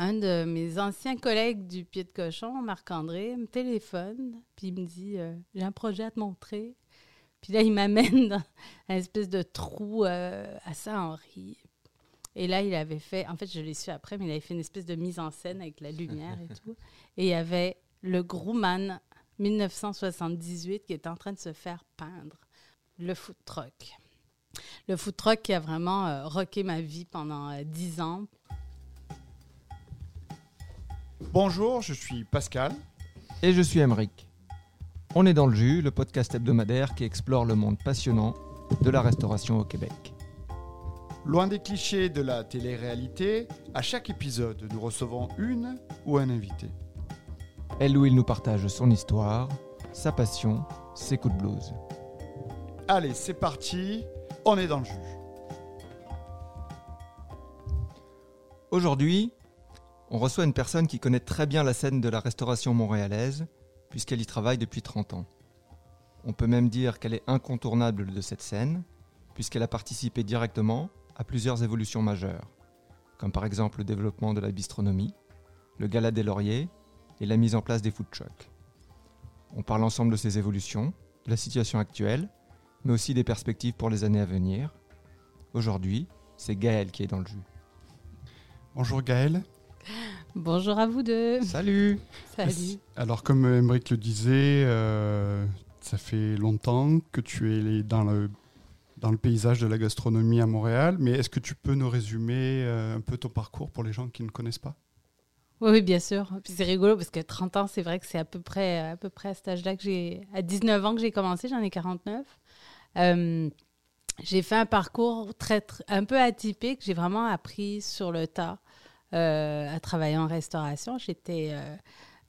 un de mes anciens collègues du pied de cochon, Marc-André, me téléphone, puis il me dit euh, J'ai un projet à te montrer. Puis là, il m'amène dans un espèce de trou euh, à Saint-Henri. Et là, il avait fait, en fait, je l'ai su après, mais il avait fait une espèce de mise en scène avec la lumière et tout. Et il y avait le Grumman 1978 qui était en train de se faire peindre, le food truck. Le food truck qui a vraiment euh, rocké ma vie pendant euh, dix ans. Bonjour, je suis Pascal. Et je suis Emeric. On est dans le jus, le podcast hebdomadaire qui explore le monde passionnant de la restauration au Québec. Loin des clichés de la télé-réalité, à chaque épisode, nous recevons une ou un invité. Elle ou il nous partage son histoire, sa passion, ses coups de blues. Allez, c'est parti, on est dans le jus. Aujourd'hui, on reçoit une personne qui connaît très bien la scène de la restauration montréalaise, puisqu'elle y travaille depuis 30 ans. On peut même dire qu'elle est incontournable de cette scène, puisqu'elle a participé directement à plusieurs évolutions majeures, comme par exemple le développement de la bistronomie, le gala des lauriers et la mise en place des food trucks. On parle ensemble de ces évolutions, de la situation actuelle, mais aussi des perspectives pour les années à venir. Aujourd'hui, c'est Gaël qui est dans le jus. Bonjour Gaël. Bonjour à vous deux. Salut Salut. Alors comme Emmerich le disait, euh, ça fait longtemps que tu es dans le, dans le paysage de la gastronomie à Montréal, mais est-ce que tu peux nous résumer euh, un peu ton parcours pour les gens qui ne connaissent pas? Oui, oui, bien sûr. Puis c'est rigolo parce que 30 ans, c'est vrai que c'est à peu près à peu près à cet âge-là que j'ai à 19 ans que j'ai commencé, j'en ai 49. Euh, j'ai fait un parcours très, très- un peu atypique, j'ai vraiment appris sur le tas euh, à travailler en restauration. J'étais euh,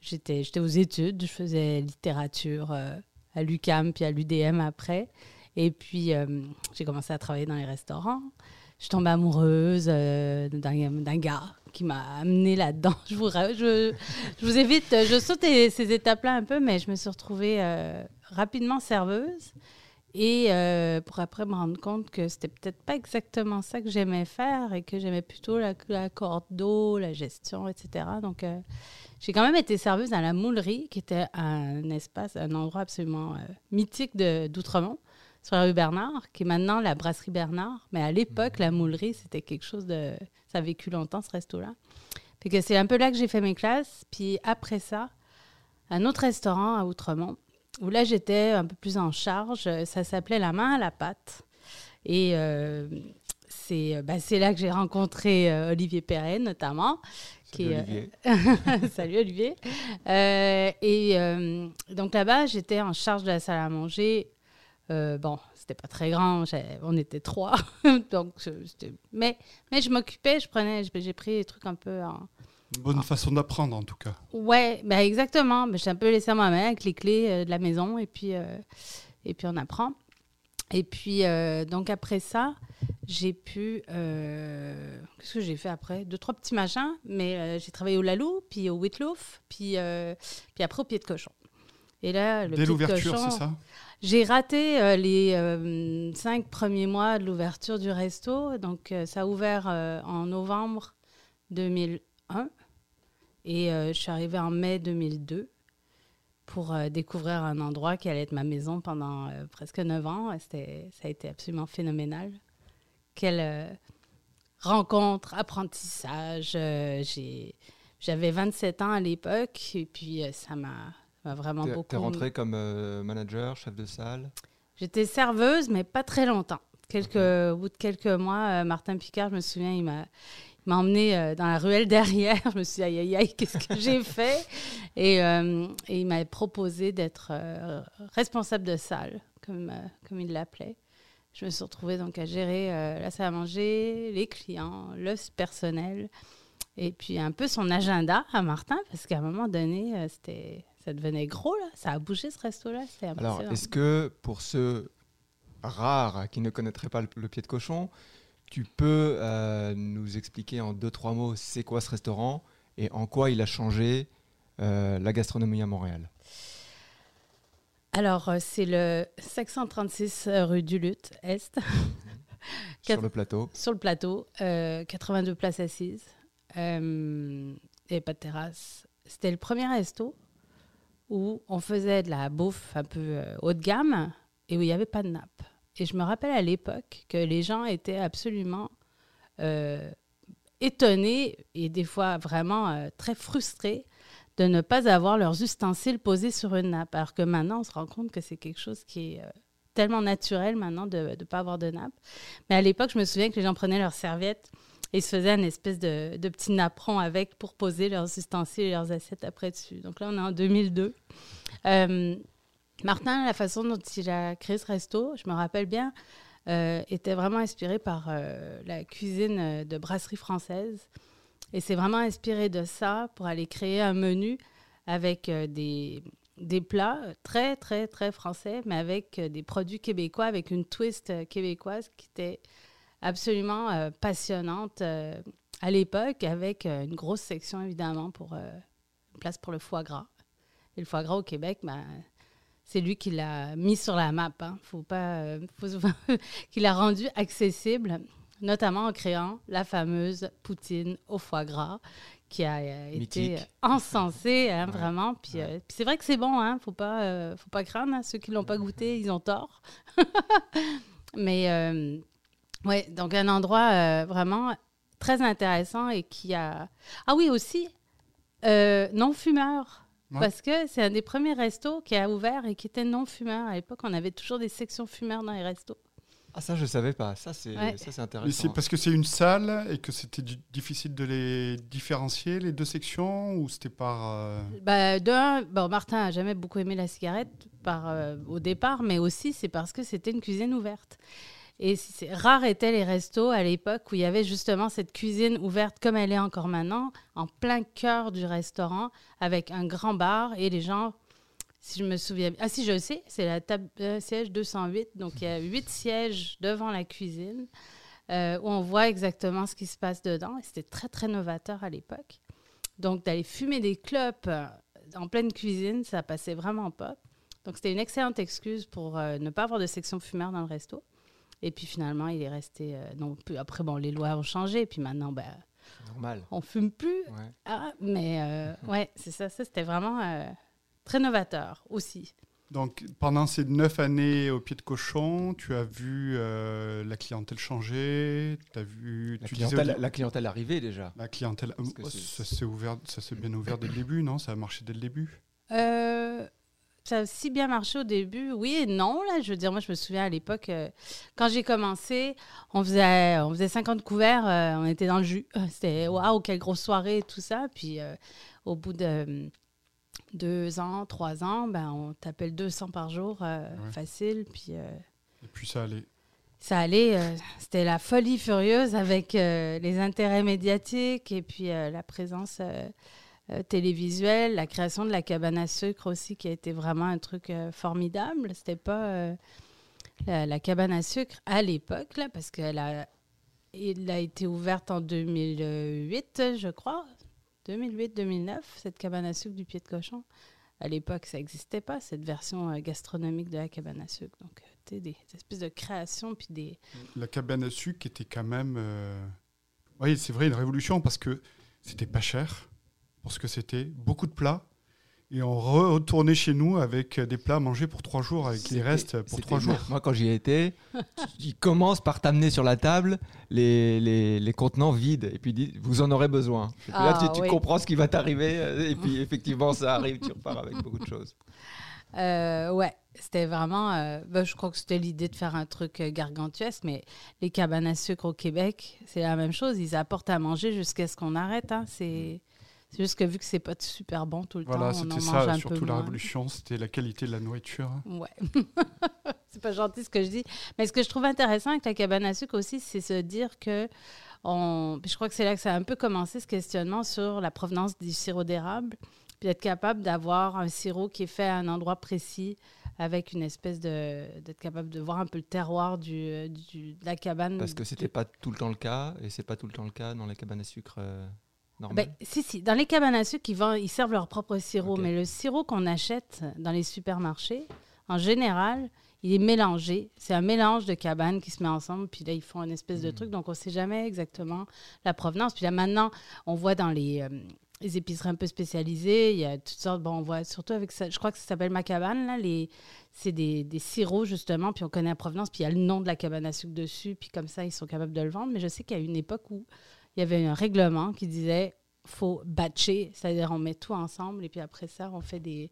j'étais j'étais aux études, je faisais littérature euh, à l'UCAM puis à l'UDM après. Et puis, euh, j'ai commencé à travailler dans les restaurants. Je suis tombée amoureuse euh, d'un gars qui m'a amenée là-dedans. Je vous, je, je vous évite, je saute ces étapes-là un peu, mais je me suis retrouvée euh, rapidement serveuse. Et euh, pour après me rendre compte que c'était peut-être pas exactement ça que j'aimais faire et que j'aimais plutôt la, la corde d'eau, la gestion, etc. Donc, euh, j'ai quand même été serveuse à la moulerie, qui était un espace, un endroit absolument euh, mythique de- d'Outremont, sur la rue Bernard, qui est maintenant la brasserie Bernard. Mais à l'époque, la moulerie, c'était quelque chose de. Ça a vécu longtemps, ce resto-là. Fait que c'est un peu là que j'ai fait mes classes. Puis après ça, un autre restaurant à Outremont, où là, j'étais un peu plus en charge. Ça s'appelait La main à la pâte. Et euh, c'est bah, c'est là que j'ai rencontré euh, Olivier Perret, notamment. qui est, euh, Olivier. Salut Olivier. Et donc là-bas, j'étais en charge de la salle à manger. Bon, c'était pas très grand, on était trois. donc, mais, mais je m'occupais, je prenais, j'ai pris des trucs un peu en, Une bonne façon d'apprendre en tout cas. Ouais, ben exactement. Ben, j'ai un peu laissé à ma mère avec les clés euh, de la maison et puis, euh, et puis on apprend. Et puis, euh, donc après ça, j'ai pu. euh, Qu'est-ce que j'ai fait après? Deux, trois petits machins, mais euh, j'ai travaillé au Lalou, puis au Whitloaf, puis, euh, puis après au pied de cochon. Et là, le Dès l'ouverture, c'est ça? j'ai raté euh, les euh, cinq premiers mois de l'ouverture du resto. Donc, euh, ça a ouvert en novembre 2001. Et euh, je suis arrivée en mai 2002 pour euh, découvrir un endroit qui allait être ma maison pendant euh, presque neuf ans. Et c'était- ça a été absolument phénoménal. Quelle rencontre, apprentissage. j'ai- J'avais 27 ans à l'époque et puis ça m'a m'a vraiment T'es beaucoup... t'es rentré comme manager, chef de salle? J'étais serveuse, mais pas très longtemps. Quelques, Au bout de quelques mois, Martin Picard, je me souviens, il m'a m'a emmené euh, dans la ruelle derrière. Je me suis dit, aïe, aïe, aïe, qu'est-ce que j'ai fait? Et, euh, et il m'a proposé d'être euh, responsable de salle, comme, euh, comme il l'appelait. Je me suis retrouvée donc à gérer la salle à manger, les clients, le personnel, et puis un peu son agenda à Martin, parce qu'à un moment donné, c'était, ça devenait gros, là. Ça a bougé, ce resto-là. Alors, est-ce que pour ceux rares qui ne connaîtraient pas le, le pied de cochon, tu peux euh, nous expliquer en deux, trois mots c'est quoi ce restaurant et en quoi il a changé euh, la gastronomie à Montréal? Alors, euh, c'est le 536 rue du Lutte, Est, Sur le plateau. sur le plateau, euh, 82 places assises. il n'y avait pas de terrasse. C'était le premier resto où on faisait de la bouffe un peu haut de gamme et où il n'y avait pas de nappe. Et je me rappelle à l'époque que les gens étaient absolument euh, étonnés et des fois vraiment euh, très frustrés de ne pas avoir leurs ustensiles posés sur une nappe. Alors que maintenant, on se rend compte que c'est quelque chose qui est euh, tellement naturel maintenant de ne pas avoir de nappe. Mais à l'époque, je me souviens que les gens prenaient leurs serviettes et se faisaient une espèce de, de petit napperon avec pour poser leurs ustensiles et leurs assiettes après dessus. Donc là, on est en 2002. Martin, la façon dont il a créé ce resto, je me rappelle bien, euh, était vraiment inspiré par euh, la cuisine euh, de brasserie française. Et c'est vraiment inspiré de ça pour aller créer un menu avec des, des plats très, très, très français, mais avec des produits québécois, avec une twist québécoise qui était absolument passionnante à l'époque, avec une grosse section évidemment pour une place pour le foie gras. Et le foie gras au Québec, ben, c'est lui qui l'a mis sur la map. Hein. Faut pas, euh, faut- qui l'a rendu accessible, notamment en créant la fameuse poutine au foie gras, qui a euh, été Mythique. encensée, hein, Ouais. vraiment. Puis, Ouais. euh, puis c'est vrai que c'est bon, hein. Faut pas, euh, faut pas craindre. hein. Ceux qui l'ont pas goûté, ils ont tort. Mais euh, ouais, donc un endroit vraiment très intéressant et qui a. Ah oui aussi, non fumeur. Ouais. Parce que c'est un des premiers restos qui a ouvert et qui était non fumeur. À l'époque, on avait toujours des sections fumeurs dans les restos. Ah, ça, je savais pas. Ça, c'est Ouais. ça, c'est Mais intéressant. c'est parce que c'est une salle et que c'était difficile de les différencier, les deux sections, ou c'était par... euh, Bah, de un, bon, Martin a jamais beaucoup aimé la cigarette par, euh, au départ, mais aussi c'est parce que c'était une cuisine ouverte. Et rares étaient les restos à l'époque où il y avait justement cette cuisine ouverte comme elle est encore maintenant, en plein cœur du restaurant, avec un grand bar et les gens, si je me souviens bien, ah si je sais, c'est la table euh, siège 208, donc il y a huit sièges devant la cuisine euh, où on voit exactement ce qui se passe dedans. Et c'était très très novateur à l'époque. Donc d'aller fumer des clopes euh, en pleine cuisine, ça passait vraiment pas. Donc c'était une excellente excuse pour euh, ne pas avoir de section fumeur dans le resto. Et puis finalement, il est resté. euh, non, plus- après, bon, les lois ont changé. Puis maintenant, ben, Normal. on fume plus. Ouais. Ah, mais euh, ouais, c'est ça. Ça, c'était vraiment euh, très novateur aussi. Donc pendant ces neuf années au pied de cochon, tu as vu euh, la clientèle changer, as vu, La tu disais clientèle, dé- la clientèle arrivée déjà. la clientèle, oh, ça s'est ouvert, ça s'est bien ouvert dès le début, non? Ça a marché dès le début? Ça a si bien marché au début, oui et non. Là, je veux dire, moi, je me souviens à l'époque, euh, quand j'ai commencé, on faisait, on faisait 50 couverts, euh, on était dans le jus. C'était waouh, quelle grosse soirée et tout ça. Puis euh, au bout de deux ans, trois ans, ben, on t'appelle 200 par jour, Ouais. facile. Puis Et puis ça allait. ça allait, c'était la folie furieuse avec les intérêts médiatiques et puis la présence euh, télévisuelle, la création de la cabane à sucre aussi qui a été vraiment un truc euh, formidable. C'était pas euh, la, cabane à sucre à l'époque là parce qu'elle a, il a été ouverte en 2008, je crois, 2008-2009 cette cabane à sucre du pied de cochon. À l'époque, ça n'existait pas, cette version euh, gastronomique de la cabane à sucre. Donc, tu des, espèces de créations, puis des... La cabane à sucre était quand même. Oui, c'est vrai, une révolution parce que c'était pas cher pour ce que c'était, beaucoup de plats. Et on re- retournait chez nous avec des plats à manger pour trois jours, avec les restes pour trois jours. Moi, quand j'y étais, ils commencent par t'amener sur la table les, les, les contenants vides et puis ils disent vous en aurez besoin. Et là, Ah, tu, tu oui. comprends ce qui va t'arriver euh, et puis effectivement, ça arrive, tu repars avec beaucoup de choses. Euh, ouais, c'était vraiment... euh, ben, je crois que c'était l'idée de faire un truc gargantuesque, mais les cabanes à sucre au Québec, c'est la même chose. Ils apportent à manger jusqu'à ce qu'on arrête. hein. C'est... c'est juste que vu que c'est pas super bon tout le Voilà, temps, on en c'était mange ça, un surtout peu la moins. révolution, c'était la qualité de la nourriture. Ouais. c'est pas gentil ce que je dis. Mais ce que je trouve intéressant avec la cabane à sucre aussi, c'est se dire que. On... puis Je crois que c'est là que ça a un peu commencé ce questionnement sur la provenance du sirop d'érable. Puis être capable d'avoir un sirop qui est fait à un endroit précis avec une espèce de. d'être capable de voir un peu le terroir du, du- de la cabane. Parce que c'était du- pas tout le temps le cas et c'est pas tout le temps le cas dans les cabanes à sucre euh, Ben, si, si. Dans les cabanes à sucre, ils, vendent- ils servent leur propre sirop. Mais le sirop qu'on achète dans les supermarchés, en général, il est mélangé. C'est un mélange de cabanes qui se met ensemble, puis là, ils font une espèce de Mm. truc. Donc, on ne sait jamais exactement la provenance. Puis là, maintenant, on voit dans les, euh, les épiceries un peu spécialisées, il y a toutes sortes. Bon, on voit surtout avec ça, je crois que ça s'appelle ma cabane, là. Les, c'est des, des sirops, justement, puis on connaît la provenance, puis il y a le nom de la cabane à sucre dessus, puis comme ça, ils sont capables de le vendre. Mais je sais qu'il y a une époque où il y avait un règlement qui disait faut batcher, c'est-à-dire on met tout ensemble, et puis après ça, on fait des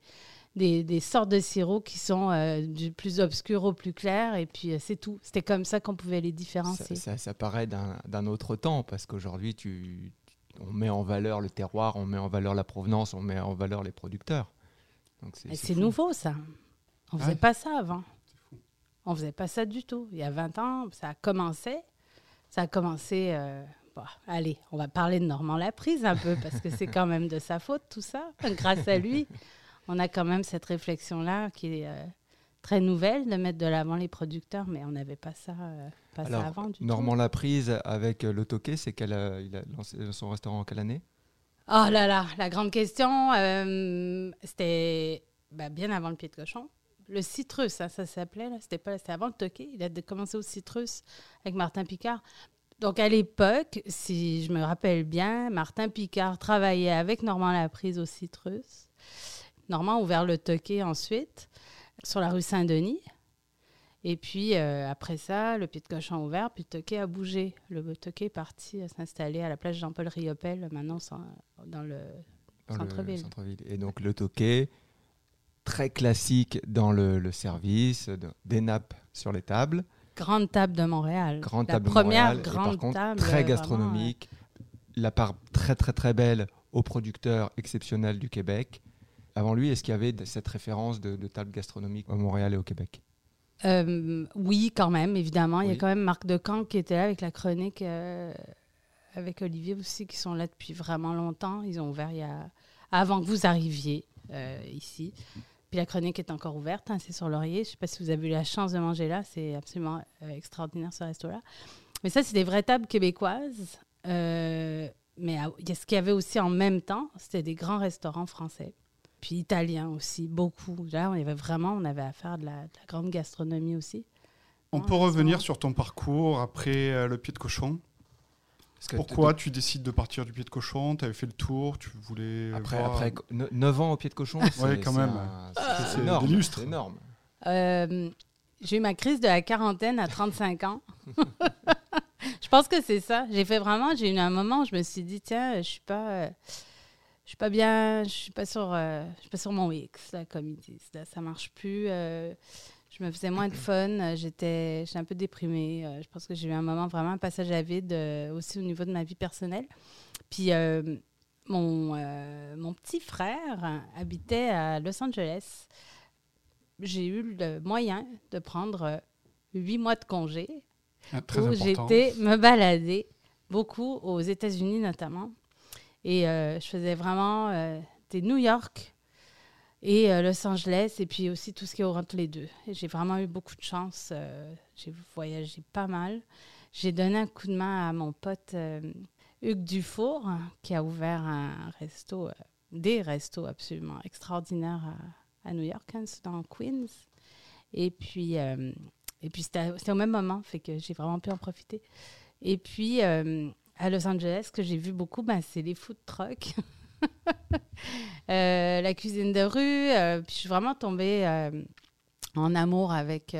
des, des sortes de sirops qui sont euh, du plus obscur au plus clair, et puis euh, c'est tout. C'était comme ça qu'on pouvait les différencier. ça, ça paraît d'un d'un autre temps, parce qu'aujourd'hui, tu, on met en valeur le terroir, on met en valeur la provenance, on met en valeur les producteurs. C'est nouveau, ça. On faisait Ouais. pas ça avant. On faisait pas ça du tout. Il y a 20 ans, ça a commencé. Ça a commencé. euh, bon, allez, on va parler de Normand Laprise un peu, parce que c'est quand même de sa faute, tout ça. Grâce à lui, on a quand même cette réflexion-là qui est euh, très nouvelle, de mettre de l'avant les producteurs, mais on n'avait pas ça, euh, pas ça avant du Normand tout. Laprise avec euh, le Toqué, c'est qu'elle a, il a lancé son restaurant en quelle année? Oh là là, la grande question, euh, c'était bah, bien avant le pied de cochon. Le citrus, hein, ça s'appelait. C'était pas, c'était avant le toqué. Il a commencé au citrus avec Martin Picard. Donc à l'époque, si je me rappelle bien, Martin Picard travaillait avec Normand Laprise au citrus. Normand a ouvert le toqué ensuite sur la rue Saint-Denis. Et puis euh, après ça, le pied de cochon a ouvert, puis le toqué a bougé. Le toqué est parti s'installer à la place Jean-Paul Riopel, maintenant dans le Centre-ville. Et donc le Toqué, très classique dans le, le service, de- des nappes sur les tables, grande table de Montréal. grande la table de première et grande par contre table. très gastronomique, la part très très très belle aux producteurs exceptionnels du Québec. Avant lui, est-ce qu'il y avait cette référence de, de table gastronomique à Montréal et au Québec? Euh, oui, quand même, évidemment. Il y a quand même Marc Decamp qui était là avec la chronique, euh, avec Olivier aussi, qui sont là depuis vraiment longtemps. Ils ont ouvert il y a... avant que vous arriviez euh, ici. Puis la chronique est encore ouverte, hein, c'est sur Laurier. Je ne sais pas si vous avez eu la chance de manger là, c'est absolument euh, extraordinaire ce resto-là. Mais ça, c'est des vraies tables québécoises. Euh, mais à- il y a ce qu'il y avait aussi en même temps, c'était des grands restaurants français. Puis italiens aussi, beaucoup. Là, on avait vraiment, on avait affaire de la, de la grande gastronomie aussi. On peut revenir sur ton parcours après euh, le pied de cochon? Parce que Pourquoi tu décides de partir du pied de cochon? Tu avais fait le tour, tu voulais. Après, voir- après 9 ans au pied de cochon, c'est Ouais, quand même. énorme. c'est énorme. Euh, j'ai eu ma crise de la quarantaine à 35 ans. je pense que c'est ça. J'ai fait vraiment, j'ai eu un moment où je me suis dit, tiens, je suis pas, euh, je suis pas bien, je suis pas sur, euh, je suis pas sur mon X, là, comme ils disent. Là, ça marche plus. Je me faisais moins de fun. euh, J'étais, un peu déprimée. euh, je pense que j'ai eu un moment vraiment un passage à vide euh, aussi au niveau de ma vie personnelle. Puis euh, mon, euh, mon petit frère habitait à Los Angeles j'ai eu le moyen de prendre huit mois de congé Ah, où j'étais me balader beaucoup aux États-Unis notamment. Et je faisais vraiment des New York et euh, Los Angeles et puis aussi tout ce qui est entre les deux. J'ai vraiment eu beaucoup de chance. euh, j'ai voyagé pas mal. J'ai donné un coup de main à mon pote euh, Hugues Dufour qui a ouvert un resto, des restos absolument extraordinaires à, New York, hein, dans Queens. Et puis, et puis c'était au même moment, fait que j'ai vraiment pu en profiter. Et puis, à Los Angeles, ce que j'ai vu beaucoup, ben, c'est les food trucks. Euh, la cuisine de rue. euh, puis je suis vraiment tombée euh, en amour avec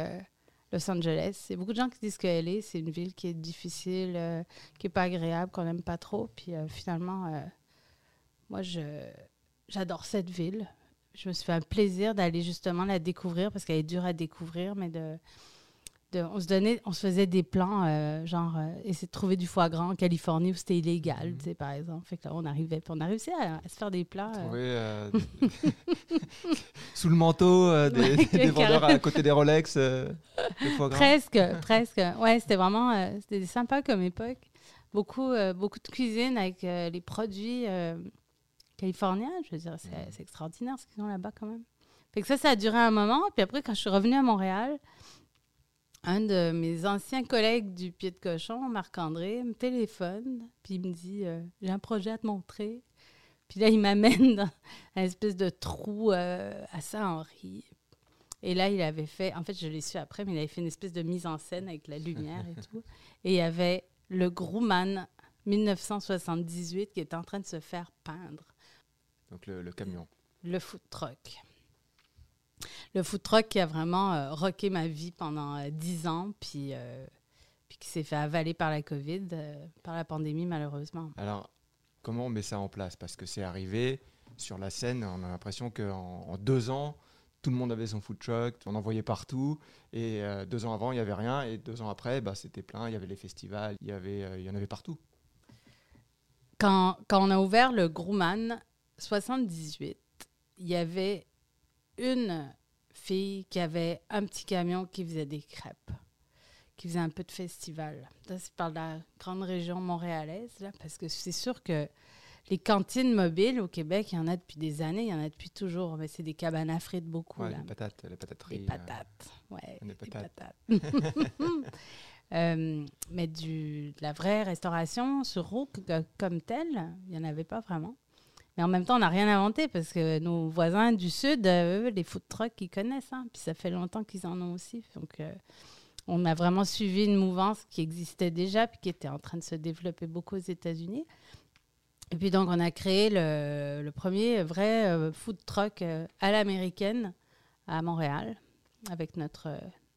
Los Angeles. Il y a beaucoup de gens qui disent que LA, c'est une ville qui est difficile, qui n'est pas agréable, qu'on n'aime pas trop. Puis finalement, moi, j'adore cette ville. Je me suis fait un plaisir d'aller justement la découvrir parce qu'elle est dure à découvrir, mais de, de- on se donnait, on se faisait des plans, euh, genre euh, essayer de trouver du foie gras en Californie où c'était illégal, tu sais, par exemple. Fait que là, on arrivait, puis on a réussi à, à se faire des plats. euh, Trouver, euh, sous le manteau des, Ouais, des vendeurs à côté des Rolex. de foie gras. Presque, presque. Ouais, c'était vraiment c'était sympa comme époque. Beaucoup, beaucoup de cuisine avec les produits californiens. Je veux dire, c'est c'est extraordinaire ce qu'ils ont là-bas quand même. Fait que ça, ça a duré un moment. Puis après, quand je suis revenue à Montréal, un de mes anciens collègues du pied de cochon, Marc-André, me téléphone. Puis il me dit euh, J'ai un projet à te montrer. Puis là, il m'amène dans un espèce de trou euh, à Saint-Henri. Et là, il avait fait, en fait, je l'ai su après, mais il avait fait une espèce de mise en scène avec la lumière et tout. Et il y avait le Grumman 1978 qui était en train de se faire peindre. Donc le, le camion. Le food truck. Le food truck qui a vraiment euh, rocké ma vie pendant euh, dix ans, puis, euh, puis qui s'est fait avaler par la COVID, euh, par la pandémie malheureusement. Alors, comment on met ça en place? Parce que c'est arrivé sur la scène, on a l'impression qu'en en deux ans, tout le monde avait son food truck, on en voyait partout. Et euh, deux ans avant, il n'y avait rien. Et deux ans après, bah, c'était plein. Il y avait les festivals, il y, avait, euh, il y en avait partout. Quand, quand on a ouvert le Grumman 78, il y avait une fille qui avait un petit camion qui faisait des crêpes, qui faisait un peu de festival. Ça, c'est par la grande région montréalaise, là, parce que c'est sûr que les cantines mobiles au Québec, il y en a depuis des années, il y en a depuis toujours, mais c'est des cabanes à frites beaucoup. Ouais, là. les patates, les patateries. Des euh, patates, ouais. des patates. patates. Euh, mais du, de la vraie restauration sur roue que- comme telle, il n'y en avait pas vraiment. Mais en même temps, on n'a rien inventé parce que nos voisins du Sud, euh, eux, les food trucks, ils connaissent. hein. Puis ça fait longtemps qu'ils en ont aussi. Donc, euh, on a vraiment suivi une mouvance qui existait déjà puis qui était en train de se développer beaucoup aux États-Unis. Et puis donc, on a créé le, le premier vrai euh, food truck à l'américaine à Montréal avec notre.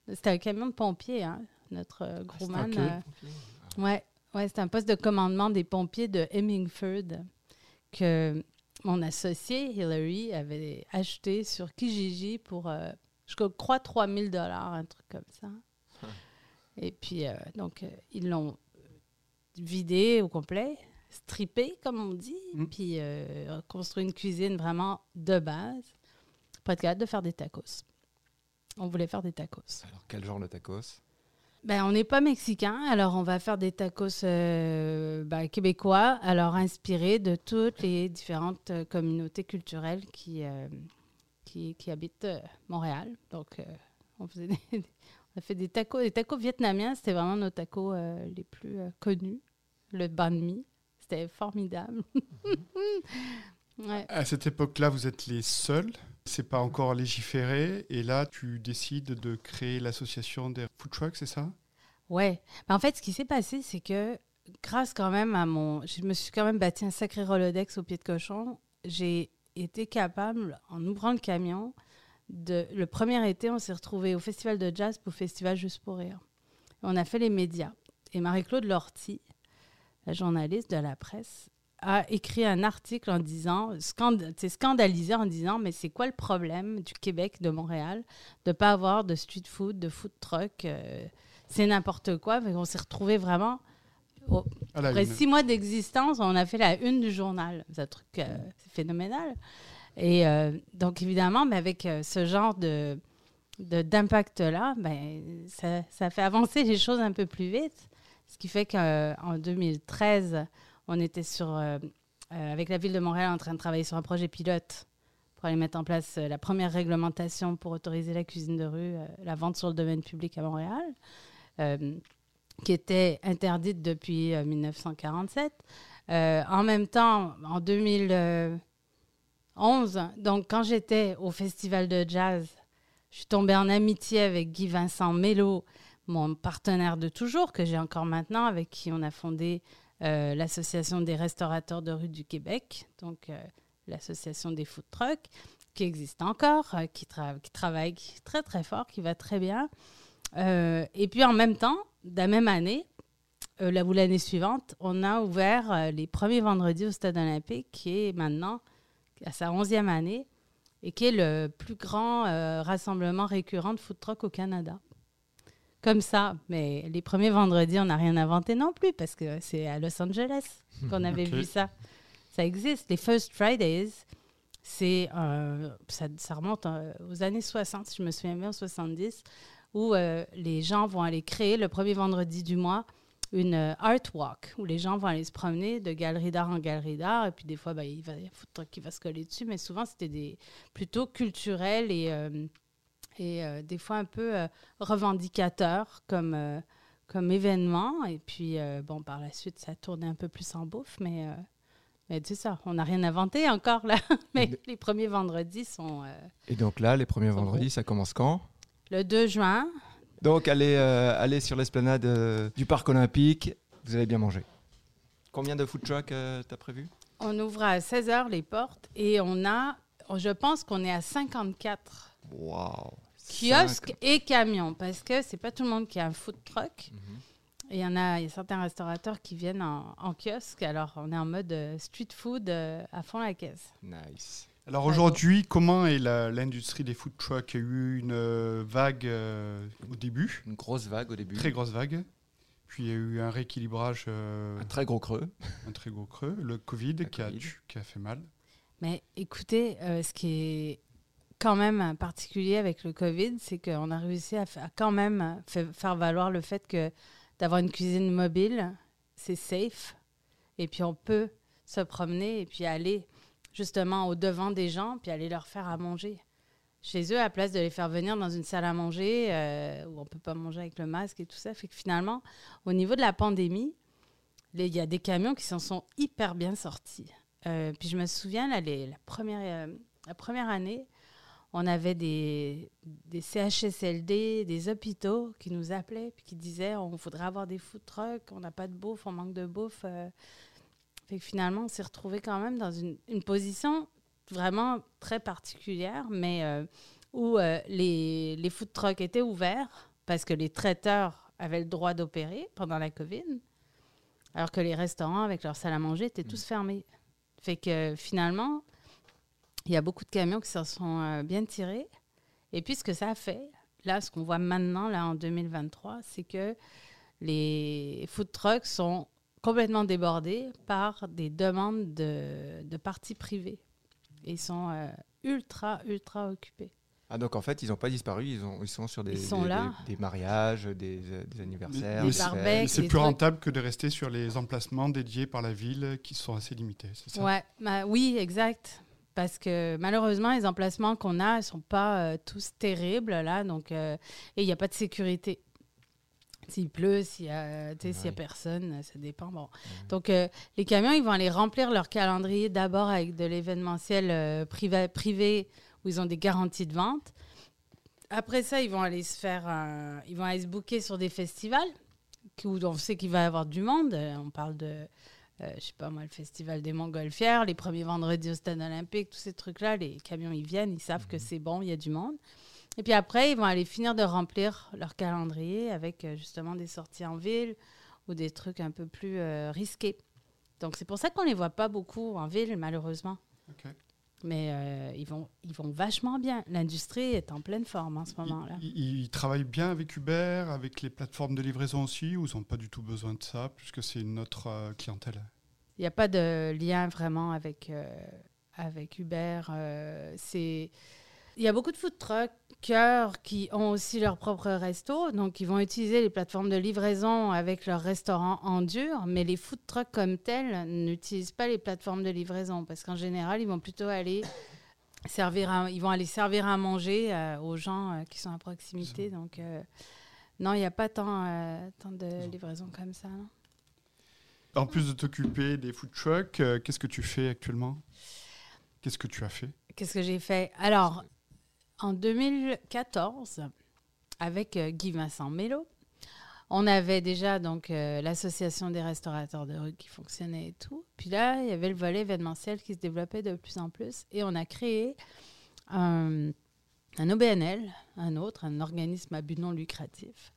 c'était un camion de pompiers, hein, notre Grumman. ok. euh, ouais, ouais c'est un poste de commandement des pompiers de Hemingford que mon associé Hillary avait acheté sur Kijiji pour, euh, je crois, 3000 dollars, un truc comme ça. Et puis, euh, donc, euh, ils l'ont vidé au complet, strippé, comme on dit, Mm. puis construit une cuisine vraiment de base pour être capable de faire des tacos. On voulait faire des tacos. Alors, quel genre de tacos? Ben, on n'est pas mexicain, alors on va faire des tacos euh, ben, québécois, alors inspirés de toutes les différentes euh, communautés culturelles qui, euh, qui, habitent Montréal. Donc, on, des- a fait des tacos. Les tacos vietnamiens, c'était vraiment nos tacos les plus connus. Le banh mi, c'était formidable. À cette époque-là, vous êtes les seuls. C'est pas encore légiféré. Et là, tu décides de créer l'association des food trucks, c'est ça? Ouais. Ben, en fait, ce qui s'est passé, c'est que grâce quand même à mon... Je me suis quand même bâti un sacré Rolodex au pied de cochon. J'ai été capable, en ouvrant le camion, de... le premier été, on s'est retrouvé au festival de jazz au festival Juste pour rire. On a fait les médias. Et Marie-Claude Lortie, la journaliste de la presse, a écrit un article en disant, c'est scandalisé en disant, mais c'est quoi le problème du Québec, de Montréal, de ne pas avoir de street food, de food truck euh, c'est n'importe quoi. Fait on s'est retrouvé vraiment. après six mois d'existence, on a fait la une du journal. C'est un truc euh, phénoménal. Et euh, donc, évidemment, mais avec euh, ce genre de, d'impact-là, ben, ça, ça fait avancer les choses un peu plus vite. Ce qui fait qu'en 2013, on était sur, euh, avec la ville de Montréal en train de travailler sur un projet pilote pour aller mettre en place la première réglementation pour autoriser la cuisine de rue, la vente sur le domaine public à Montréal, qui était interdite depuis euh, 1947. Euh, en même temps, en 2011, donc quand j'étais au festival de jazz, je suis tombée en amitié avec Guy Vincent Mello, mon partenaire de toujours, que j'ai encore maintenant, avec qui on a fondé euh, l'Association des restaurateurs de rue du Québec, donc euh, l'association des food trucks, qui existe encore, euh, qui, tra- qui travaille très très fort, qui va très bien. Euh, et puis en même temps, de la même année, euh, la- ou l'année suivante, on a ouvert euh, les premiers vendredis au Stade olympique, qui est maintenant à sa onzième année, et qui est le plus grand rassemblement récurrent de food truck au Canada. Comme ça, mais les premiers vendredis, on n'a rien inventé non plus, parce que c'est à Los Angeles qu'on avait vu ça. Ça existe. Les First Fridays, c'est euh, ça, ça remonte euh, aux années 60, si je me souviens bien, 70, où euh, les gens vont aller créer le premier vendredi du mois une euh, art walk, où les gens vont aller se promener de galerie d'art en galerie d'art, et puis des fois, ben, il va y avoir un truc qui va se coller dessus, mais souvent, c'était des plutôt culturels et, euh, et des fois un peu revendicateurs comme, comme événement. Et puis, bon, par la suite, ça tournait un peu plus en bouffe, mais, Mais c'est ça, on n'a rien inventé encore là. Mais les premiers vendredis sont. euh, Et donc là, les premiers vendredis, ça commence quand? Le 2 juin. Donc allez, euh, allez sur l'esplanade euh, du parc olympique, vous allez bien manger. Combien de food trucks euh, t'as prévu? On ouvre à 16h les portes et on a, je pense qu'on est à 54 Waouh kiosques et camions parce que c'est pas tout le monde qui a un food truck. Mhm. Il y en a, il y a certains restaurateurs qui viennent en, en kiosque. Alors on est en mode euh, street food à fond la caisse. Nice. Alors aujourd'hui, comment est l'industrie des food trucks? Il y a eu une euh, vague euh, au début, Une grosse vague au début. très grosse vague. Puis il y a eu un rééquilibrage, euh, Un très gros creux. un très gros creux, le Covid, qui, A, tu- qui a fait mal. Mais écoutez, euh, ce qui est quand même particulier avec le Covid, c'est qu'on a réussi à, quand même fa- faire valoir le fait que d'avoir une cuisine mobile, c'est safe. Et puis on peut se promener et puis aller justement au devant des gens, puis aller leur faire à manger. Chez eux, à place de les faire venir dans une salle à manger euh, où on peut pas manger avec le masque et tout ça, fait que finalement, au niveau de la pandémie, il y a des camions qui s'en sont hyper bien sortis. Euh, puis je me souviens, là, les- la, première, euh, la première année, on avait des, des CHSLD, des hôpitaux qui nous appelaient puis qui disaient on voudrait avoir des food trucks, on n'a pas de bouffe, on manque de bouffe. Fait que finalement, on s'est retrouvé quand même dans une, une position vraiment très particulière, mais euh, où euh, les, les food trucks étaient ouverts parce que les traiteurs avaient le droit d'opérer pendant la COVID, alors que les restaurants avec leur salle à manger étaient tous fermés. Fait que finalement, il y a beaucoup de camions qui s'en sont euh, bien tirés. Et puis ce que ça a fait, là, ce qu'on voit maintenant, là, en 2023, c'est que les food trucks sont complètement débordés par des demandes de, de parties privées. Ils sont euh, ultra, ultra occupés. Ah donc en fait, ils n'ont pas disparu, ils, ont, ils sont sur des, Ils sont des- là. des- des mariages, des, euh, des anniversaires, c'est- plus trucs. rentable que de rester sur les emplacements dédiés par la ville qui sont assez limités, c'est ça? Ouais, bah oui, exact. Parce que malheureusement, les emplacements qu'on a, ils sont pas euh, tous terribles là, donc euh, et il n'y a pas de sécurité. S'il pleut, s'il y a, s'il y a Ouais. personne, ça dépend. Bon. Donc euh, les camions, ils vont aller remplir leur calendrier d'abord avec de l'événementiel euh, privé, privé où ils ont des garanties de vente. Après ça, ils vont aller se faire, un- ils vont aller se booker sur des festivals où on sait qu'il va y avoir du monde. Euh, On parle de, euh, je sais pas moi, le festival des Montgolfières, les premiers vendredis au stade olympique, tous ces trucs-là. Les camions, ils viennent, ils savent que c'est bon, il y a du monde. Et puis après, ils vont aller finir de remplir leur calendrier avec euh, justement des sorties en ville ou des trucs un peu plus euh, risqués. Donc c'est pour ça qu'on les voit pas beaucoup en ville, malheureusement. Mais euh, ils, vont, ils vont vachement bien. L'industrie est en pleine forme en ce moment-là. Ils, travaillent bien avec Uber, avec les plateformes de livraison aussi, ou ils n'ont pas du tout besoin de ça, puisque c'est une autre euh, clientèle? Il n'y a pas de lien vraiment avec, avec Uber. c'est... Il y a beaucoup de food truckers qui ont aussi leur propre resto, donc ils vont utiliser les plateformes de livraison avec leur restaurant en dur, mais les food trucks comme tels n'utilisent pas les plateformes de livraison parce qu'en général, ils vont plutôt aller servir à, ils vont aller servir à manger euh, aux gens euh, qui sont à proximité. Donc euh, non, il n'y a pas tant, tant de livraison comme ça. non. En plus de t'occuper des food trucks, qu'est-ce que tu fais actuellement? Qu'est-ce que tu as fait? Qu'est-ce que j'ai fait? Alors, en 2014, avec euh, Guy Vincent Mello, on avait déjà donc euh, l'association des restaurateurs de rue qui fonctionnait et tout. Puis là, il y avait le volet événementiel qui se développait de plus en plus. Et on a créé un, un OBNL, un autre, un organisme à but non lucratif,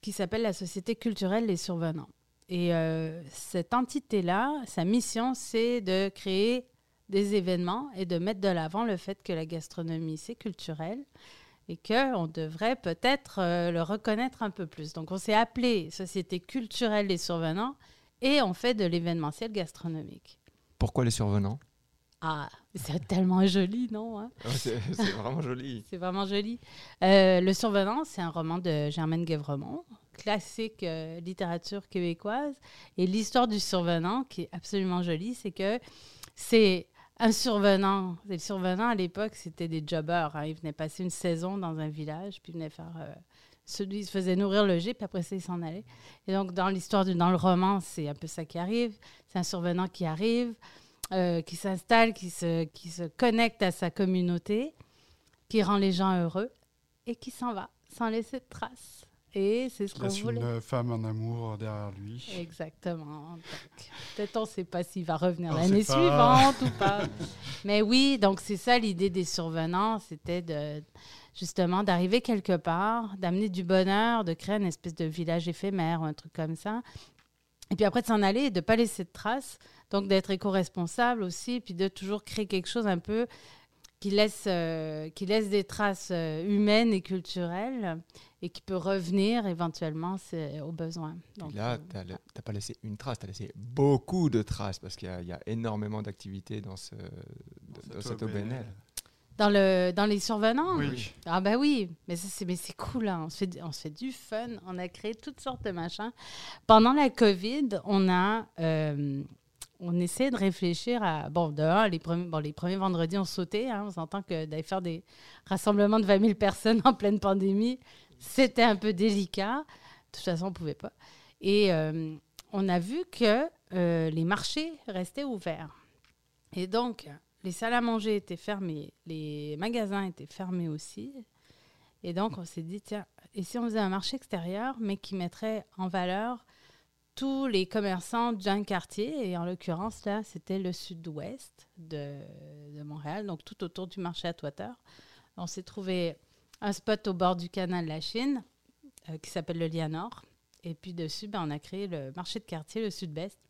qui s'appelle la Société culturelle Les Survenants. Et euh, cette entité-là, sa mission, c'est de créer des événements et de mettre de l'avant le fait que la gastronomie, c'est culturel et qu'on devrait peut-être euh, le reconnaître un peu plus. Donc, on s'est appelé Société culturelle des survenants et on fait de l'événementiel gastronomique. Pourquoi les survenants? Ah, c'est tellement joli, non hein? C'est c'est vraiment joli. C'est vraiment joli. Euh, le Survenant, c'est un roman de Germaine Guévremont, classique euh, littérature québécoise. Et l'histoire du Survenant, qui est absolument jolie, c'est que c'est un survenant. Les survenants, à l'époque, c'était des jobbers. hein. Ils venaient passer une saison dans un village, puis ils venaient faire... euh, celui, se faisaient nourrir le puis après ça, ils s'en allaient. Et donc, dans l'histoire, dans le roman, c'est un peu ça qui arrive. C'est un survenant qui arrive. euh, qui s'installe, qui se, qui se connecte à sa communauté, qui rend les gens heureux et qui s'en va sans laisser de traces. Et c'est ce Il qu'on voulait. une femme en amour derrière lui. Exactement. Peut-être on ne sait pas s'il va revenir l'année suivante ou pas. Mais oui, donc c'est ça l'idée des survenants, c'était de justement d'arriver quelque part, d'amener du bonheur, de créer une espèce de village éphémère ou un truc comme ça. Et puis après de s'en aller et de pas laisser de traces, donc d'être éco-responsable aussi, puis de toujours créer quelque chose un peu qui laisse, euh, qui laisse des traces euh, humaines et culturelles et qui peut revenir éventuellement c'est, aux besoins. Donc, là, euh, tu n'as pas laissé une trace, tu as laissé beaucoup de traces parce qu'il y, a- il y a énormément d'activités dans, ce, dans, dans cette OBNL. Dans, le, dans les survenants? Oui. Ah bah oui, mais c'est mais c'est cool, hein. on, se fait, on se fait du fun, on a créé toutes sortes de machins. Pendant la COVID, on a... euh, on essaie de réfléchir à... Bon, de un, les premiers, les premiers vendredis, on sautait. Hein, on s'entend que d'aller faire des rassemblements de 20 000 personnes en pleine pandémie, c'était un peu délicat. De toute façon, on ne pouvait pas. Et euh, on a vu que euh, les marchés restaient ouverts. Et donc, les salles à manger étaient fermées, les magasins étaient fermés aussi. Et donc, on s'est dit, tiens, et si on faisait un marché extérieur, mais qui mettrait en valeur tous les commerçants d'un quartier, et en l'occurrence, là, c'était le sud-ouest de, Montréal, donc tout autour du marché à Toiteur. On s'est trouvé un spot au bord du canal de la Chine, euh, qui s'appelle le Lianor. Et puis dessus, ben, on a créé le marché de quartier, le sud-ouest,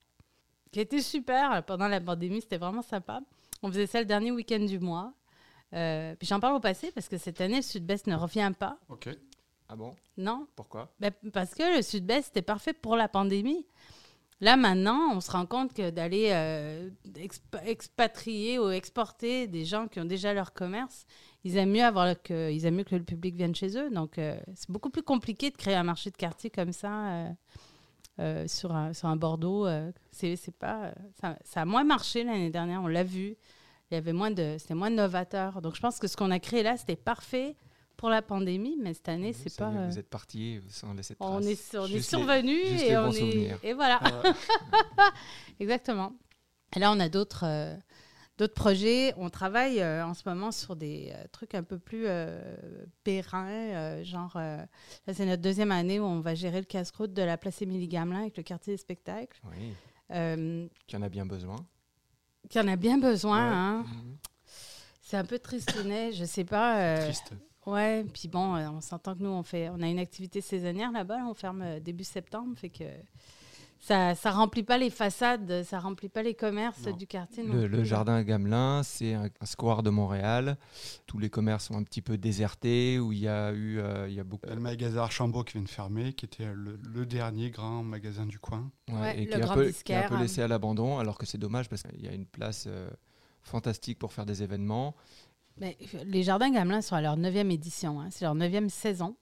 qui était super. Pendant la pandémie, c'était vraiment sympa. On faisait ça le dernier week-end du mois. Euh, puis j'en parle au passé parce que cette année, le Sud-Ouest ne revient pas. Ah bon? Non, Pourquoi? Ben, parce que le Sud-Ouest était parfait pour la pandémie. Là, maintenant, on se rend compte que d'aller euh, expa- expatrier ou exporter des gens qui ont déjà leur commerce, ils aiment mieux, avoir que, ils aiment mieux que le public vienne chez eux. Donc, euh, c'est beaucoup plus compliqué de créer un marché de quartier comme ça euh, sur, un, sur un Bordeaux. c'est, pas, ça, ça a moins marché l'année dernière, on l'a vu. Il y avait moins de, c'était moins novateur. Donc, je pense que ce qu'on a créé là, c'était parfait pour la pandémie, mais cette année, c'est pas. Vous êtes parti sans laisser de traces. on est, on est les- et on bons est souvenirs. et voilà Euh, exactement. Et là on a d'autres euh, d'autres projets. On travaille euh, en ce moment sur des euh, trucs un peu plus euh, périns, euh, genre euh, là c'est notre deuxième année où on va gérer le casse-croûte de la place Émilie Gamelin avec le quartier des spectacles, Oui, euh, qui en a bien besoin. qui en a bien besoin. Ouais. hein. C'est un peu tristounet, je sais pas. euh, Triste. Ouais, puis bon, euh, on s'entend que nous, on fait, on a une activité saisonnière là-bas, là, on ferme euh, début septembre, fait que ça, ça remplit pas les façades, ça remplit pas les commerces Non. du quartier. non Le, jardin Gamelin, c'est un, un square de Montréal. Tous les commerces sont un petit peu désertés, où il y a eu euh, il y a beaucoup. Le magasin Archambault qui vient de fermer, qui était le, le dernier grand magasin du coin. Ouais, Ouais, et le qui est, un grand peu, qui est un disquaire, peu hein. laissé à l'abandon, alors que c'est dommage parce qu'il y a une place euh, fantastique pour faire des événements. Mais, les jardins Gamelin sont à leur neuvième édition, hein, c'est leur neuvième saison.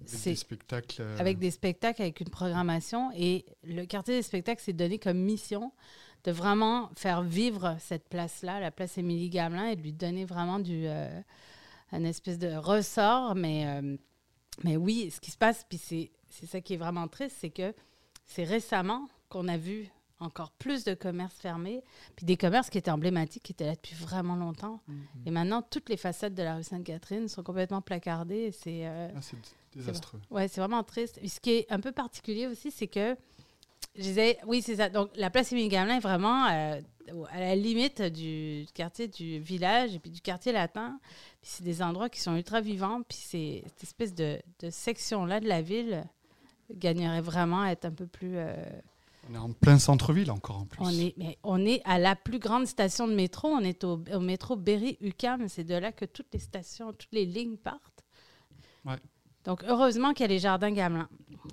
Avec des spectacles. euh, avec des spectacles, avec une programmation. Et le quartier des spectacles s'est donné comme mission de vraiment faire vivre cette place-là, la place Émilie Gamelin, et de lui donner vraiment du, euh, un espèce de ressort. Mais, euh, mais oui, ce qui se passe, puis c'est ça qui est vraiment triste, c'est que c'est récemment qu'on a vu encore plus de commerces fermés, puis des commerces qui étaient emblématiques, qui étaient là depuis vraiment longtemps. Mhm. Et maintenant, toutes les façades de la rue Sainte-Catherine sont complètement placardées. C'est euh, ah, c'est désastreux. Ouais, c'est vraiment triste. Et ce qui est un peu particulier aussi, c'est que je disais, oui, c'est ça. Donc, la place Émile Gamelin est vraiment euh, à la limite du quartier du village et puis du quartier latin. Puis c'est des endroits qui sont ultra vivants. Puis c'est cette espèce de, de section-là de la ville gagnerait vraiment à être un peu plus. euh, On est en plein centre-ville encore en plus. on est, mais on est à la plus grande station de métro. On est au, au métro Berry-UQAM. C'est de là que toutes les stations, toutes les lignes partent. Ouais. Donc, heureusement qu'il y a les jardins Gamelin.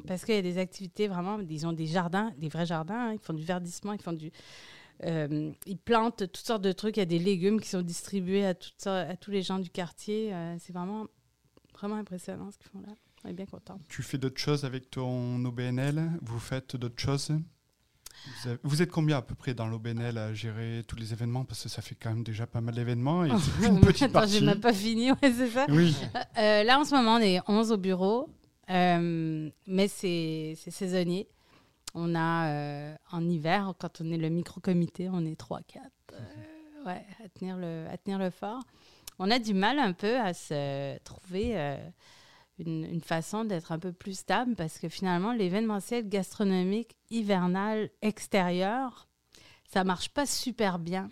Parce qu'il y a des activités vraiment. Ils ont des jardins, des vrais jardins. hein. Ils font du verdissement, ils font du. euh, ils plantent toutes sortes de trucs. Il y a des légumes qui sont distribués à, toutes sortes- à tous les gens du quartier. Euh, c'est vraiment, vraiment impressionnant ce qu'ils font là. On est bien contents. Tu fais d'autres choses avec ton OBNL Vous faites d'autres choses? Vous, avez- vous êtes combien à peu près dans l'OBNL à gérer tous les événements? Parce que ça fait quand même déjà pas mal d'événements et c'est une petite Attends, partie. j'ai même pas fini, ouais, c'est ça. Oui, Euh, là, en ce moment, on est 11 au bureau, euh, mais c'est c'est saisonnier. On a, euh, en hiver, quand on est le micro-comité, on est 3-4. euh, ouais, à tenir, le, à tenir le fort. On a du mal un peu à se trouver euh, une, façon d'être un peu plus stable parce que finalement, l'événementiel gastronomique hivernal extérieur, ça marche pas super bien.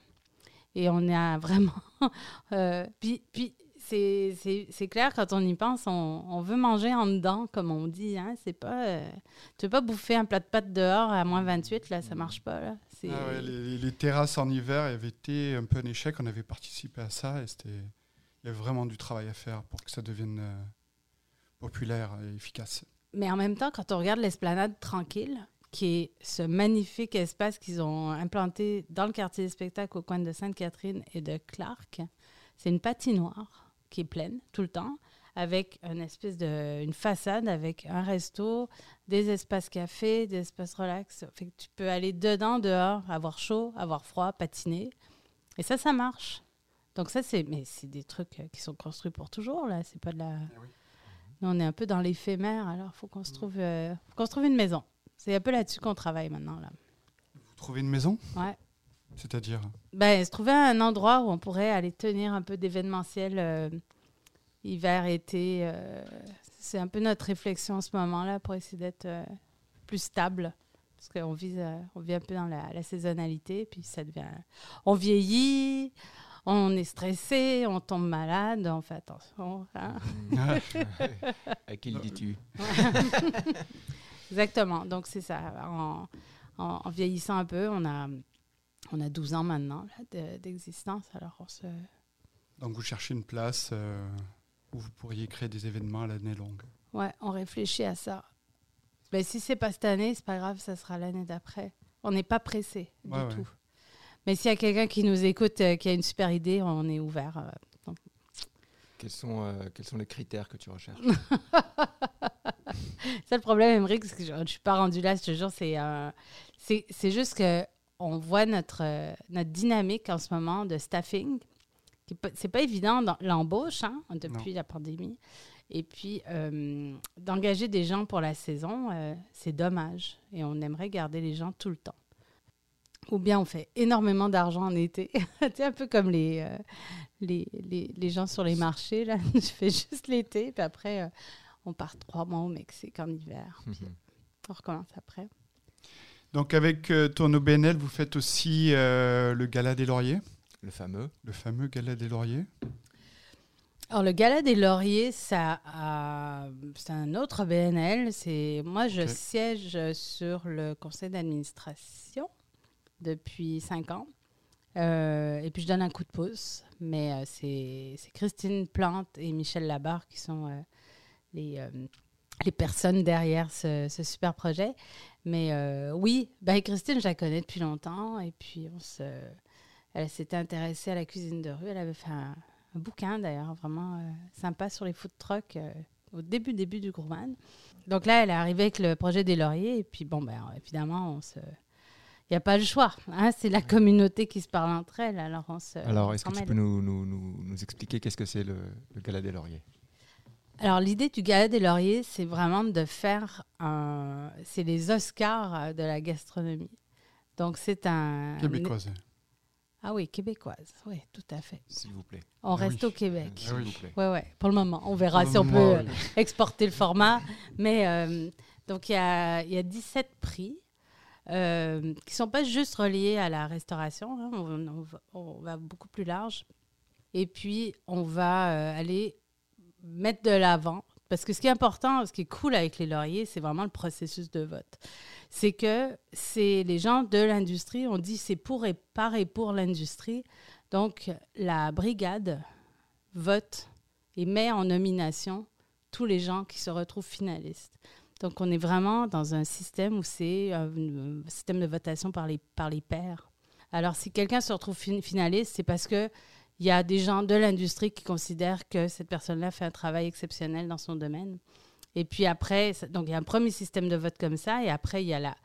Et on a vraiment. euh, puis, puis c'est- clair, quand on y pense, on, veut manger en dedans, comme on dit. Hein? C'est pas. euh, tu veux pas bouffer un plat de pâtes dehors à moins 28, là, ça marche pas. Là. Ah les, terrasses en hiver avaient été un peu un échec. On avait participé à ça et il y avait vraiment du travail à faire pour que ça devienne euh, populaire et efficace. Mais en même temps, quand on regarde l'esplanade tranquille, qui est ce magnifique espace qu'ils ont implanté dans le quartier des spectacles au coin de Sainte-Catherine et de Clark, c'est une patinoire qui est pleine tout le temps, avec une espèce de une façade avec un resto, des espaces café, des espaces relax. Fait que tu peux aller dedans, dehors, avoir chaud, avoir froid, patiner. Et ça, ça marche. Donc ça, c'est mais c'est des trucs euh, qui sont construits pour toujours là. C'est pas de la. oui. Nous, on est un peu dans l'éphémère. Alors, faut qu'on se trouve, euh, faut qu'on se trouve une maison. C'est un peu là-dessus qu'on travaille maintenant là. Vous trouvez une maison? Ouais. C'est-à-dire? Ben, se trouver un endroit où on pourrait aller tenir un peu d'événementiel euh, hiver, été. euh, c'est un peu notre réflexion en ce moment-là pour essayer d'être plus stable. Parce qu'on vise, on vit un peu dans la, la saisonnalité, puis ça devient. On vieillit, on est stressé, on tombe malade, on fait attention. hein. À qui le dis-tu? Exactement. Donc, c'est ça. En, en- en vieillissant un peu, on a, on a 12 ans maintenant d'existence. Alors, on se. Donc vous cherchez une place euh, où vous pourriez créer des événements à l'année longue. Ouais, on réfléchit à ça. Mais si c'est pas cette année, c'est pas grave, ça sera l'année d'après. On n'est pas pressé du ouais. tout. Mais s'il y a quelqu'un qui nous écoute, euh, qui a une super idée, on est ouvert. euh. quels sont, euh, quels sont les critères que tu recherches? Ça, le problème, Émeric, c'est que je ne suis pas rendue là, je te jure, c'est euh, c'est c'est juste que on voit notre, euh, notre dynamique en ce moment de staffing. qui est pas- C'est pas évident dans l'embauche hein, depuis la pandémie. Et puis, euh, d'engager des gens pour la saison, euh, c'est dommage. Et on aimerait garder les gens tout le temps. Ou bien on fait énormément d'argent en été. sais, un peu comme les, euh, les, les, les gens sur les marchés. Là. Je fais juste l'été, puis après, euh, on part trois mois au Mexique en hiver. Puis on recommence après. Donc avec euh, Tourneau BNL, vous faites aussi euh, le Gala des Lauriers, Le fameux. le fameux Gala des Lauriers. Alors, le Gala des Lauriers, ça c'est un autre BNL. C'est Moi, je siège sur le conseil d'administration depuis cinq ans. Euh, et puis, je donne un coup de pouce. Mais euh, c'est Christine Plante et Michel Labarre qui sont euh, les, les personnes derrière ce, super projet. Mais oui, ben, Christine, je la connais depuis longtemps. Et puis, on se... elle s'était intéressée à la cuisine de rue. Elle avait fait un, bouquin d'ailleurs, vraiment sympa sur les food trucks au début, début du Gourmand. Donc là, elle est arrivée avec le projet des lauriers. Et puis, bon, ben, évidemment, on se. Il n'y a pas le choix. hein, c'est la communauté qui se parle entre elles. Alors, on se. Alors, on est-ce que tu peux nous, nous, nous, nous expliquer qu'est-ce que c'est le, le Gala des Lauriers? Alors, l'idée du Gala des Lauriers, c'est vraiment de faire un. C'est les Oscars euh, de la gastronomie. Donc, c'est un. Québécoise. Ah oui, québécoise. Oui, tout à fait. S'il vous plaît. On Ah reste oui. au Québec. S'il oui. vous plaît. Ouais, ouais, pour le moment. On verra Pour si on peut moment, oui. exporter le format. Mais euh, donc, il y a, il y a 17 prix euh, qui ne sont pas juste reliés à la restauration. hein. On, va, beaucoup plus large. Et puis, on va euh, aller mettre de l'avant. Parce que ce qui est important, ce qui est cool avec les lauriers, c'est vraiment le processus de vote. C'est que les gens de l'industrie, on dit c'est pour et par et pour l'industrie. Donc, la brigade vote et met en nomination tous les gens qui se retrouvent finalistes. Donc, on est vraiment dans un système où c'est un, un système de votation par les, par les pairs. Alors, si quelqu'un se retrouve fin- finaliste, c'est parce que il y a des gens de l'industrie qui considèrent que cette personne-là fait un travail exceptionnel dans son domaine. Et puis après, donc il y a un premier système de vote comme ça, et après, il y a la,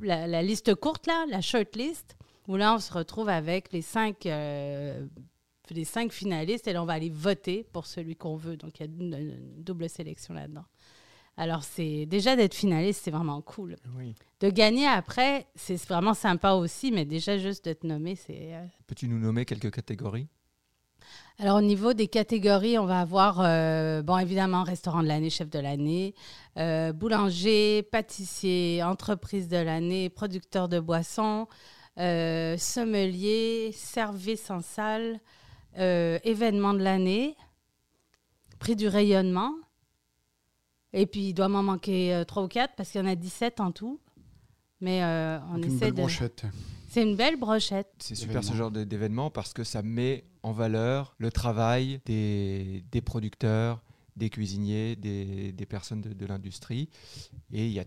la, liste courte, là, la short list, où là, on se retrouve avec les cinq, euh, les cinq finalistes, et là, on va aller voter pour celui qu'on veut. Donc, il y a une double sélection là-dedans. Alors, c'est déjà d'être finaliste, c'est vraiment cool. Oui. De gagner après, c'est vraiment sympa aussi, mais déjà juste d'être nommé, c'est. euh, Peux-tu nous nommer quelques catégories? Alors, au niveau des catégories, on va avoir, euh, bon, évidemment, restaurant de l'année, chef de l'année, euh, boulanger, pâtissier, entreprise de l'année, producteur de boissons, sommelier, service en salle, événement de l'année, prix du rayonnement. Et puis, il doit m'en manquer euh, trois ou quatre parce qu'il y en a 17 en tout. Mais euh, on une essaie belle de. brochette. C'est une belle brochette. C'est super ce genre d'événement parce que ça met en valeur le travail des, des producteurs, des cuisiniers, des, des personnes de, de l'industrie. Et il y a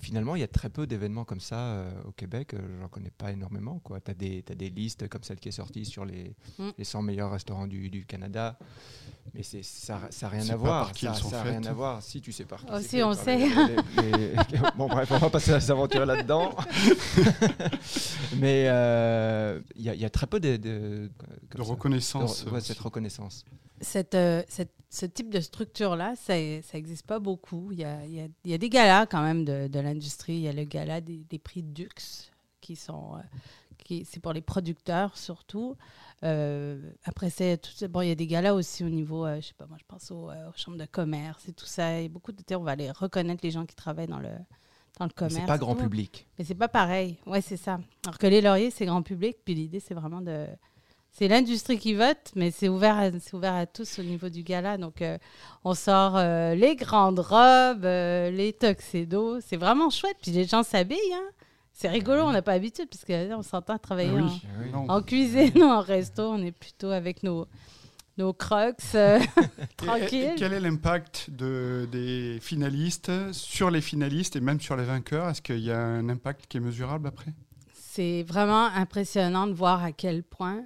finalement, il y a très peu d'événements comme ça euh, au Québec. Euh, J'en connais pas énormément. Tu as, des t'as des listes comme celle qui est sortie sur les, Mm. les 100 meilleurs restaurants du, du Canada. Mais ça n'a rien à pas voir. par qui Ça n'a rien à voir. Si tu sais par qui Oh, c'est si, fait, on sait. les- les- les- bon, bref, on va passer à s'aventurer là-dedans. Mais euh, il y, a- il y a très peu de, reconnaissance. De- ouais, aussi. cette reconnaissance. Cette, euh, cette- ce type de structure-là, ça n'existe pas beaucoup. Il y a, il y a- il y a des galas quand même de, de l'industrie. Il y a le gala des, des prix Dux, qui sont. euh, qui, c'est pour les producteurs surtout. Euh, après, c'est tout bon, il y a des galas aussi au niveau, euh, je sais pas, moi je pense aux, euh, aux chambres de commerce et tout ça. Et beaucoup de on va aller reconnaître les gens qui travaillent dans le, dans le commerce. C'est pas grand tout. public. Mais c'est pas pareil. Ouais, c'est ça. Alors que les lauriers, c'est grand public. Puis l'idée, c'est vraiment de. C'est l'industrie qui vote, mais c'est ouvert, à, c'est ouvert à tous au niveau du gala. Donc, euh, on sort euh, les grandes robes, euh, les tuxedos. C'est vraiment chouette. Puis les gens s'habillent. hein. C'est rigolo, on n'a pas l'habitude, parce qu'on s'entend travailler Ah en- oui. Ah oui. Non. en, cuisine en resto. On est plutôt avec nos, nos crocs Et- tranquilles. et quel est l'impact de, des finalistes sur les finalistes et même sur les vainqueurs? Est-ce qu'il y a un impact qui est mesurable après? C'est vraiment impressionnant de voir à quel point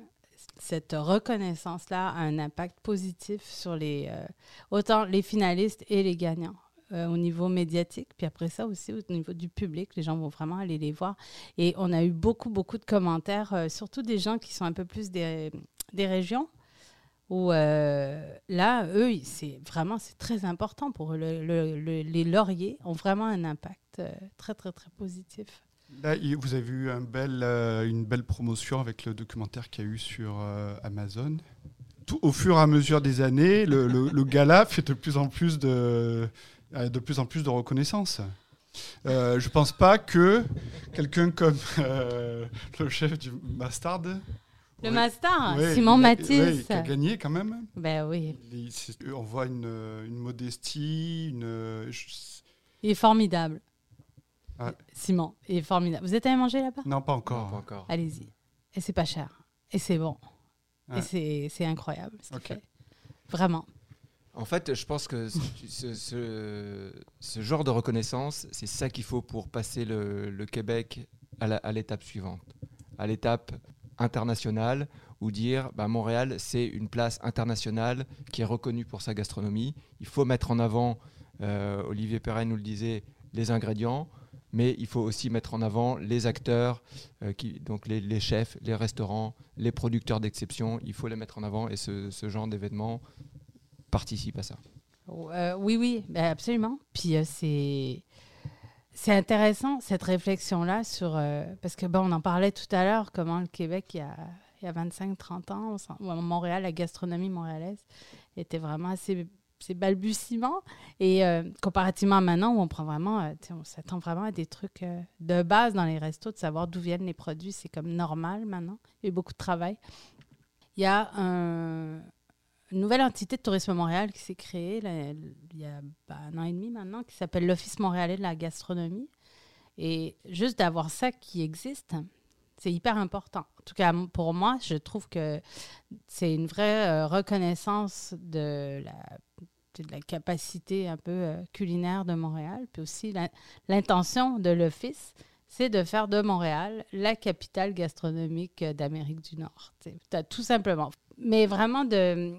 cette reconnaissance-là a un impact positif sur les, euh, autant les finalistes et les gagnants euh, au niveau médiatique. Puis après ça aussi, au niveau du public, les gens vont vraiment aller les voir. Et on a eu beaucoup, beaucoup de commentaires, euh, surtout des gens qui sont un peu plus des, des régions. Où là, eux, c'est vraiment c'est très important pour eux. Le- le- le- les lauriers ont vraiment un impact très, très, très positif. Là, vous avez eu un bel, euh, une belle promotion avec le documentaire qu'il y a eu sur euh, Amazon. Tout, au fur et à mesure des années, le, le- le gala fait de plus en plus de, a de plus en plus de reconnaissance. Euh, je pense pas que quelqu'un comme euh, le chef du Bastard, Le ouais, master, ouais, Simon il a- Matisse. ouais, qui a gagné quand même. Ben oui, Il- On voit une, une modestie, une. je- il est formidable. Ah. Simon, il est formidable. Vous êtes allé manger là-bas? Non, pas Non, encore. pas encore. Allez-y. Et c'est pas cher. Et c'est bon. Ouais. Et c'est- incroyable ce qu'il Ok. fait. Vraiment. En fait, je pense que ce, ce- ce- ce genre de reconnaissance, c'est ça qu'il faut pour passer le, le Québec à l'étape suivante, à l'étape internationale, où dire bah, Montréal, c'est une place internationale qui est reconnue pour sa gastronomie. Il faut mettre en avant, euh, Olivier Perrin nous le disait, les ingrédients, mais il faut aussi mettre en avant les acteurs, euh, donc les, chefs, les restaurants, les producteurs d'exception. Il faut les mettre en avant et ce, genre d'événement participe à ça. Euh, oui, oui, ben absolument. Puis euh, c'est c'est intéressant cette réflexion-là sur parce que bon, on en parlait tout à l'heure comment le Québec il y a, a 25-30 ans, Montréal, la gastronomie montréalaise était vraiment assez c'est balbutiement et euh, comparativement à maintenant où on prend vraiment euh, on s'attend vraiment à des trucs euh, de base dans les restos de savoir d'où viennent les produits c'est comme normal maintenant il y a eu beaucoup de travail il y a un, une nouvelle entité de Tourisme Montréal qui s'est créée il y a bah, un an et demi maintenant, qui s'appelle l'Office montréalais de la gastronomie. Et juste d'avoir ça qui existe, c'est hyper important. En tout cas, pour moi, je trouve que c'est une vraie reconnaissance de la, de la capacité un peu euh, culinaire de Montréal, puis aussi l'intention de l'Office, c'est de faire de Montréal la capitale gastronomique euh, d'Amérique du Nord. Tout simplement. Mais vraiment de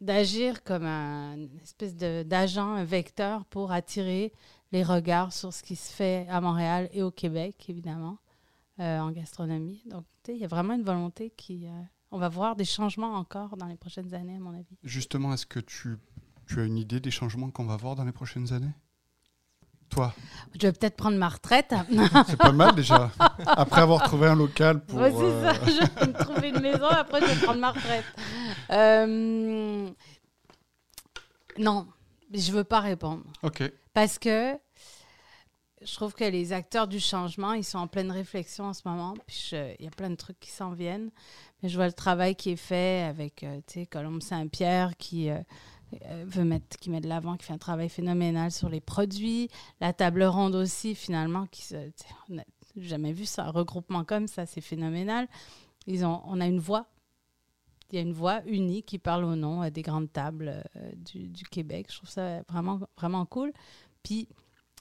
d'agir comme un une espèce d'agent, un vecteur pour attirer les regards sur ce qui se fait à Montréal et au Québec, évidemment, euh, en gastronomie. Donc, il y a vraiment une volonté qui... on va voir des changements encore dans les prochaines années, à mon avis. Justement, est-ce que tu, tu as une idée des changements qu'on va voir dans les prochaines années? Toi? Je vais peut-être prendre ma retraite. C'est pas mal déjà. Après avoir trouvé un local pour. Ouais, c'est euh, ça. Je vais me trouver une maison, après je vais prendre ma retraite. Euh, Non, je veux pas répondre. Ok. Parce que je trouve que les acteurs du changement, ils sont en pleine réflexion en ce moment. Puis il y a plein de trucs qui s'en viennent. Mais je vois le travail qui est fait avec, euh, tu sais, Colombe Saint-Pierre qui euh, euh, veut mettre, qui met de l'avant, qui fait un travail phénoménal sur les produits. La table ronde aussi, finalement, qui on n'a jamais vu ça, un regroupement comme ça, c'est phénoménal. Ils ont, on a une voix. Il y a une voix unie qui parle au nom euh, des grandes tables euh, du, Québec. Je trouve ça vraiment, vraiment cool. Puis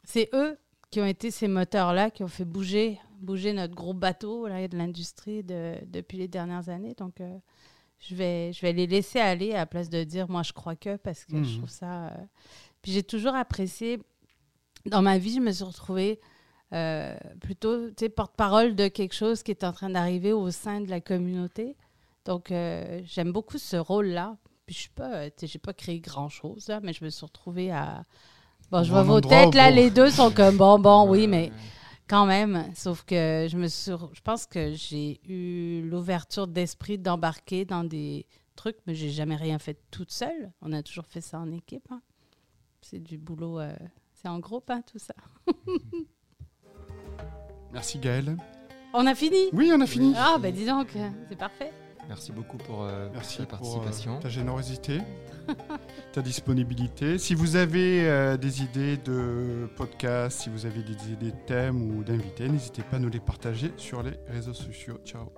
c'est eux qui ont été ces moteurs-là, qui ont fait bouger, bouger notre gros bateau là, de l'industrie de- depuis les dernières années. Donc, euh, je, vais, je vais les laisser aller à la place de dire moi je crois que, parce que je Mhm. trouve ça. euh, Puis j'ai toujours apprécié. Dans ma vie, je me suis retrouvée euh, plutôt tu sais, porte-parole de quelque chose qui est en train d'arriver au sein de la communauté. Donc, euh, j'aime beaucoup ce rôle-là. Puis je suis pas, tu sais, j'ai pas créé grand-chose, là, mais je me suis retrouvée à. Bon, je vois vos têtes, là, bon. les deux sont comme bon, bon, oui, mais. Quand même. Sauf que je me suis, je pense que j'ai eu l'ouverture d'esprit d'embarquer dans des trucs, mais j'ai jamais rien fait toute seule. On a toujours fait ça en équipe. hein. C'est du boulot, euh, c'est en groupe, hein, tout ça. Merci Gaël. On a fini? Oui, on a fini. Ah, ben dis donc, c'est parfait. Merci beaucoup pour euh, Merci ta pour euh, participation. ta générosité, ta disponibilité. Si vous avez euh, des idées de podcasts, si vous avez des idées de thèmes ou d'invités, n'hésitez pas à nous les partager sur les réseaux sociaux. Ciao.